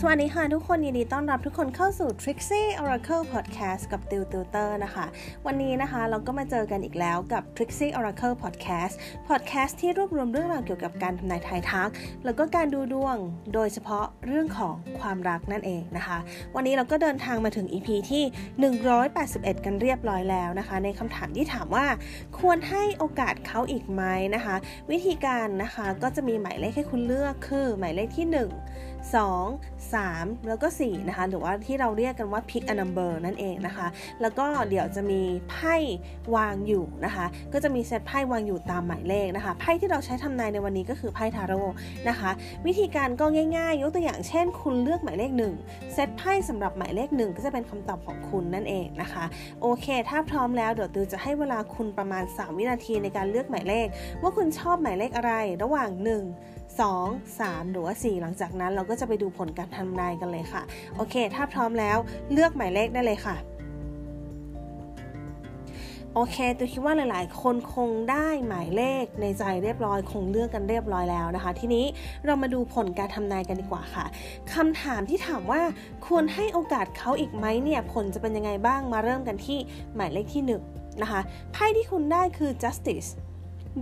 สวัสดีค่ะทุกคนยินดีต้อนรับทุกคนเข้าสู่ Trixie Oracle Podcast กับติวติวเตอร์นะคะ วันนี้นะคะเราก็มาเจอกันอีกแล้วกับ Trixie Oracle Podcast Podcast ที่รวบรวมเรื่องราวเกี่ยวกับการทำนายทายทัก แล้วก็การดูดวงโดยเฉพาะเรื่องของความรักนั่นเองนะคะ วันนี้เราก็เดินทางมาถึง EP ที่ 181 กันเรียบร้อยแล้วนะคะ ในคำถามที่ถามว่า ควรให้โอกาสเขาอีกไหมนะคะ วิธีการนะคะก็จะมีหมายเลขให้คุณเลือกคือหมายเลขที่ 1 2 3 แล้วก็ 4 นะคะ หรือว่าที่เราเรียกกันว่า pick a number นั่นเองนะคะ แล้วก็เดี๋ยวจะมีไพ่วางอยู่นะคะ ก็จะมีเซตไพ่วางอยู่ตามหมายเลขนะคะ ไพ่ที่เราใช้ทำนายในวันนี้ก็คือไพ่ทาโร่นะคะ วิธีการก็ง่ายๆ ยกตัวอย่างเช่น คุณเลือกหมายเลข 1 เซตไพ่สำหรับหมายเลข 1 ก็จะเป็นคำตอบของคุณนั่นเองนะคะ โอเค ถ้าพร้อมแล้วเดี๋ยวตือจะให้เวลาคุณประมาณ 3 วินาทีในการเลือกหมายเลข ว่าคุณชอบหมายเลขอะไรระหว่าง 1 2 3 หรือว่า 4 หลังจากนั้นเราก็จะไปดูผลการทำนายกันเลยค่ะ โอเค ถ้าพร้อมแล้วเลือกหมายเลขได้เลยค่ะ โอเค ตัวคิดว่าหลาย ๆ คนคงได้หมายเลขในใจเรียบร้อย คงเลือกกันเรียบร้อยแล้วนะคะ ทีนี้เรามาดูผลการทำนายกันดีกว่าค่ะคำถามที่ถามว่าควรให้โอกาสเขาอีกไหมเนี่ย ผลจะเป็นยังไงบ้าง มาเริ่มกันที่หมายเลขที่ 1นนะคะ ไพ่ที่คุณได้คือ justice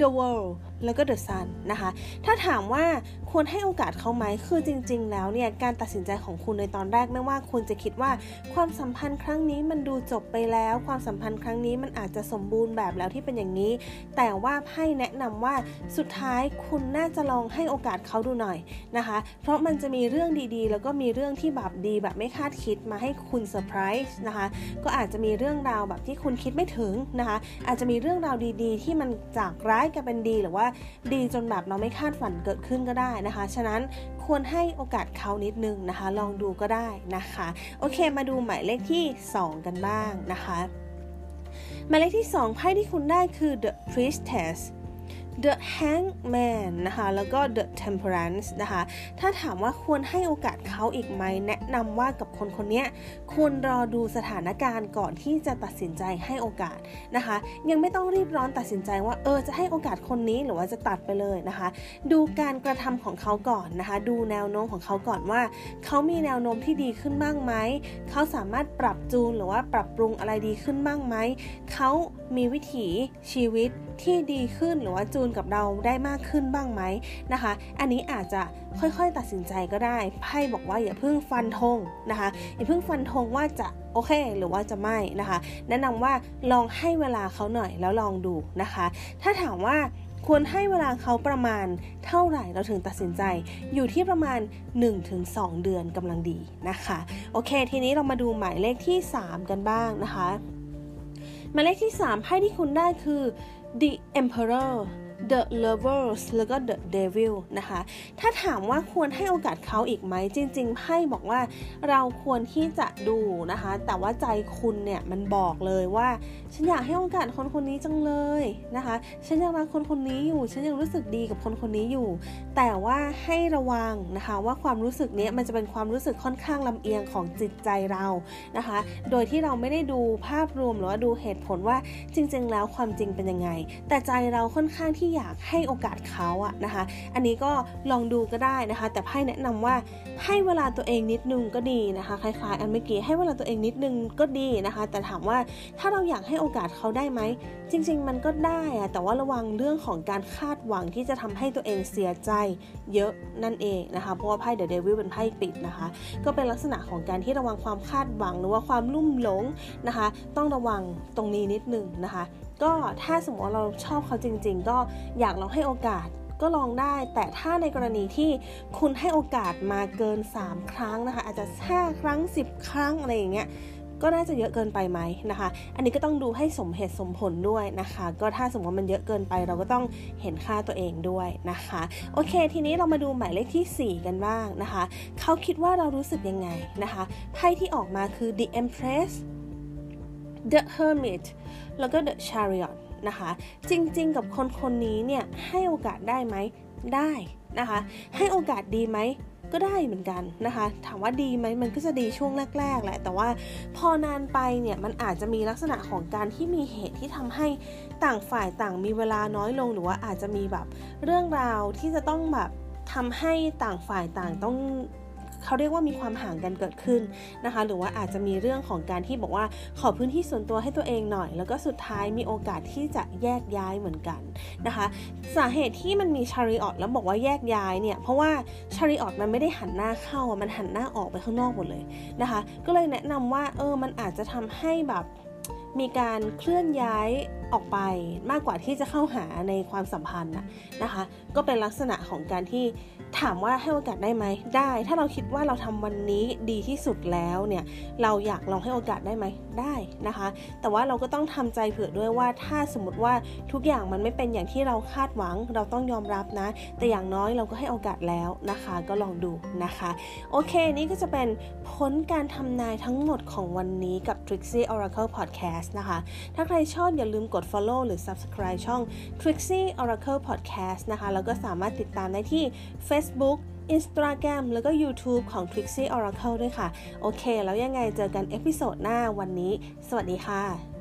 the world แล้วก็ the sun นนะคะ ถ้าถามว่าควรให้โอกาสเขาไหมคือจริง ๆ แล้วเนี่ยการตัดสินใจของคุณในตอนแรกไม่ว่าคุณจะคิดว่าความสัมพันธ์ครั้งนี้มันดูจบไปแล้ว ความสัมพันธ์ครั้งนี้มันอาจจะสมบูรณ์แบบแล้วที่เป็นอย่างนี้ แต่ว่าไพ่แนะนำว่าสุดท้ายคุณน่าจะลองให้โอกาสเขาดูหน่อยนะคะ เพราะมันจะมีเรื่องดีๆ แล้วก็มีเรื่องที่แบบดีแบบไม่คาดคิดมาให้คุณเซอร์ไพรส์นะคะก็อาจจะมีเรื่องราวแบบที่คุณคิดไม่ถึงนะคะอาจจะมีเรื่องราวดีๆ ที่มันจากร้ายกลายเป็นดีหรือว่าดีจนแบบเราไม่คาดฝันเกิดขึ้นก็ได้นะคะ ฉะนั้นควรให้โอกาสเขานิดนึงนะคะ ลองดูก็ได้นะคะ โอเคมาดูหมายเลขที่ 2 กันบ้างนะคะหมายเลขที่ 2 ไพ่ที่คุณได้คือ the priestess The Hangman นะคะแล้วก็ The Temperance นะคะถ้าถามว่าควรให้โอกาสเขาอีกไหมแนะนำว่ากับคนคนนี้ควรรอดูสถานการณ์ก่อนที่จะตัดสินใจให้โอกาสนะคะ ยังไม่ต้องรีบร้อนตัดสินใจว่าเออจะให้โอกาสคนนี้หรือว่าจะตัดไปเลยนะคะ ดูการกระทำของเขาก่อนนะคะ ดูแนวโน้มของเขาก่อนว่า เขามีแนวโน้มที่ดีขึ้นบ้างไหมเขาสามารถปรับจูนหรือว่าปรับปรุงอะไรดีขึ้นบ้างไหมเขามีวิถีชีวิต ที่ดีขึ้นหรือว่าจูนกับเราได้มากขึ้นบ้างไหมนะคะ อันนี้อาจจะค่อยๆตัดสินใจก็ได้ไพ่บอกว่าอย่าเพิ่งฟันธงนะคะอย่าเพิ่งฟันธงว่าจะโอเค หรือว่าจะไม่นะคะ แนะนำว่าลองให้เวลาเขาหน่อยแล้วลองดูนะคะ ถ้าถามว่าควรให้เวลาเขาประมาณเท่าไหร่เราถึงตัดสินใจ อยู่ที่ประมาณ 1-2 เดือนกำลังดีนะคะ โอเค ทีนี้เรามาดูหมายเลขที่ 3 กันบ้างนะคะ หมายเลขที่ 3ไพ่ที่คุณได้คือ The Emperor The Lovers แล้วก็ The Devil นะคะ ถ้าถามว่าควรให้โอกาสเขาอีกไหม จริงๆไพ่บอกว่าเราควรที่จะดูนะคะ แต่ว่าใจคุณเนี่ยมันบอกเลยว่า ฉันอยากให้โอกาสคนคนนี้จังเลยนะคะ ฉันยังรักคนคนนี้อยู่ ฉันยังรู้สึกดีกับคนคนนี้อยู่ แต่ว่าให้ระวังนะคะว่าความรู้สึกนี้มันจะเป็นความรู้สึกค่อนข้างลำเอียงของจิตใจเรานะคะ โดยที่เราไม่ได้ดูภาพรวมหรือว่าดูเหตุผลว่าจริง ๆ แล้วความจริงเป็นยังไง แต่ใจเราค่อนข้างที่ที่อยากให้โอกาสเขาอะนะคะ อันนี้ก็ลองดูก็ได้นะคะ แต่ไพ่แนะนำว่าให้เวลาตัวเองนิดนึงก็ดีนะคะ คล้ายๆ อันเมื่อกี้ให้เวลาตัวเองนิดนึงก็ดีนะคะ แต่ถามว่าถ้าเราอยากให้โอกาสเขาได้ไหม จริง ๆ มันก็ได้อะแต่ว่าระวังเรื่องของการคาดหวังที่จะทำให้ตัวเองเสียใจเยอะนั่นเองนะคะ เพราะว่าไพ่เดอะเดวิลเป็นไพ่ปิดนะคะ ก็เป็นลักษณะของการที่ระวังความคาดหวังหรือว่าความลุ่มหลงนะคะ ต้องระวังตรงนี้นิดนึงนะคะ ก็ถ้าสมมติว่าเราชอบเขาจริง ๆ ก็อยากลองให้โอกาสก็ลองได้ แต่ถ้าในกรณีที่คุณให้โอกาสมาเกิน 3 ครั้งนะคะ อาจจะ5ครั้ง 10 ครั้งอะไรอย่างเงี้ยก็น่าจะเยอะเกินไปไหมนะคะ อันนี้ก็ต้องดูให้สมเหตุสมผลด้วยนะคะ ก็ถ้าสมมติว่ามันเยอะเกินไปเราก็ต้องเห็นค่าตัวเองด้วยนะคะ โอเค ทีนี้เรามาดูหมายเลขที่ 4 กันบ้างนะคะ เขาคิดว่าเรารู้สึกยังไงนะคะ ไพ่ที่ออกมาคือ the empress the hermit แล้วก็ the chariot นะคะ จริงๆ กับคนคนนี้เนี่ย ให้โอกาสได้ไหม ได้นะคะ ให้โอกาสดีไหมก็ได้เหมือนกันนะคะ ถามว่าดีไหมมันก็จะดีช่วงแรก ๆ แหละ แต่ว่าพอนานไปเนี่ยมันอาจจะมีลักษณะของการที่มีเหตุที่ทำให้ต่างฝ่ายต่างมีเวลาน้อยลง หรือว่าอาจจะมีแบบเรื่องราวที่จะต้องแบบทำให้ต่างฝ่ายต่างต้อง เขาเรียกว่ามีความห่างกันเกิดขึ้นนะคะ หรือว่าอาจจะมีเรื่องของการที่บอกว่าขอพื้นที่ส่วนตัวให้ตัวเองหน่อย แล้วก็สุดท้ายมีโอกาสที่จะแยกย้ายเหมือนกันนะคะ สาเหตุที่มันมีชาริออตแล้วบอกว่าแยกย้ายเนี่ย เพราะว่าชาริออตมันไม่ได้หันหน้าเข้ามันหันหน้าออกไปข้างนอกหมดเลยนะคะ ก็เลยแนะนำว่าเออมันอาจจะทำให้แบบ มีการเคลื่อนย้ายออกไปมากกว่าที่จะเข้าหาในความสัมพันธ์นะคะ ก็เป็นลักษณะของการที่ถามว่าให้โอกาสได้ไหมได้ ถ้าเราคิดว่าเราทำวันนี้ดีที่สุดแล้วเนี่ยเราอยากลองให้โอกาสได้ไหม ได้นะคะ แต่ว่าเราก็ต้องทำใจเผื่อด้วยว่าถ้าสมมติว่าทุกอย่างมันไม่เป็นอย่างที่เราคาดหวัง เราต้องยอมรับนะ แต่อย่างน้อยเราก็ให้โอกาสแล้วนะคะ ก็ลองดูนะคะ โอเค นี่ก็จะเป็นผลการทำนายทั้งหมดของวันนี้กับ Trixie Oracle Podcast นะคะ ถ้าใครชอบอย่าลืมกด follow หรือ subscribe ช่อง Trixie Oracle Podcast นะคะ แล้วก็สามารถติดตามได้ที่ Facebook Instagram แล้วก็ YouTube ของ Trixie Oracle ด้วยค่ะ โอเค แล้วยังไงเจอกัน episode หน้าวันนี้ สวัสดีค่ะ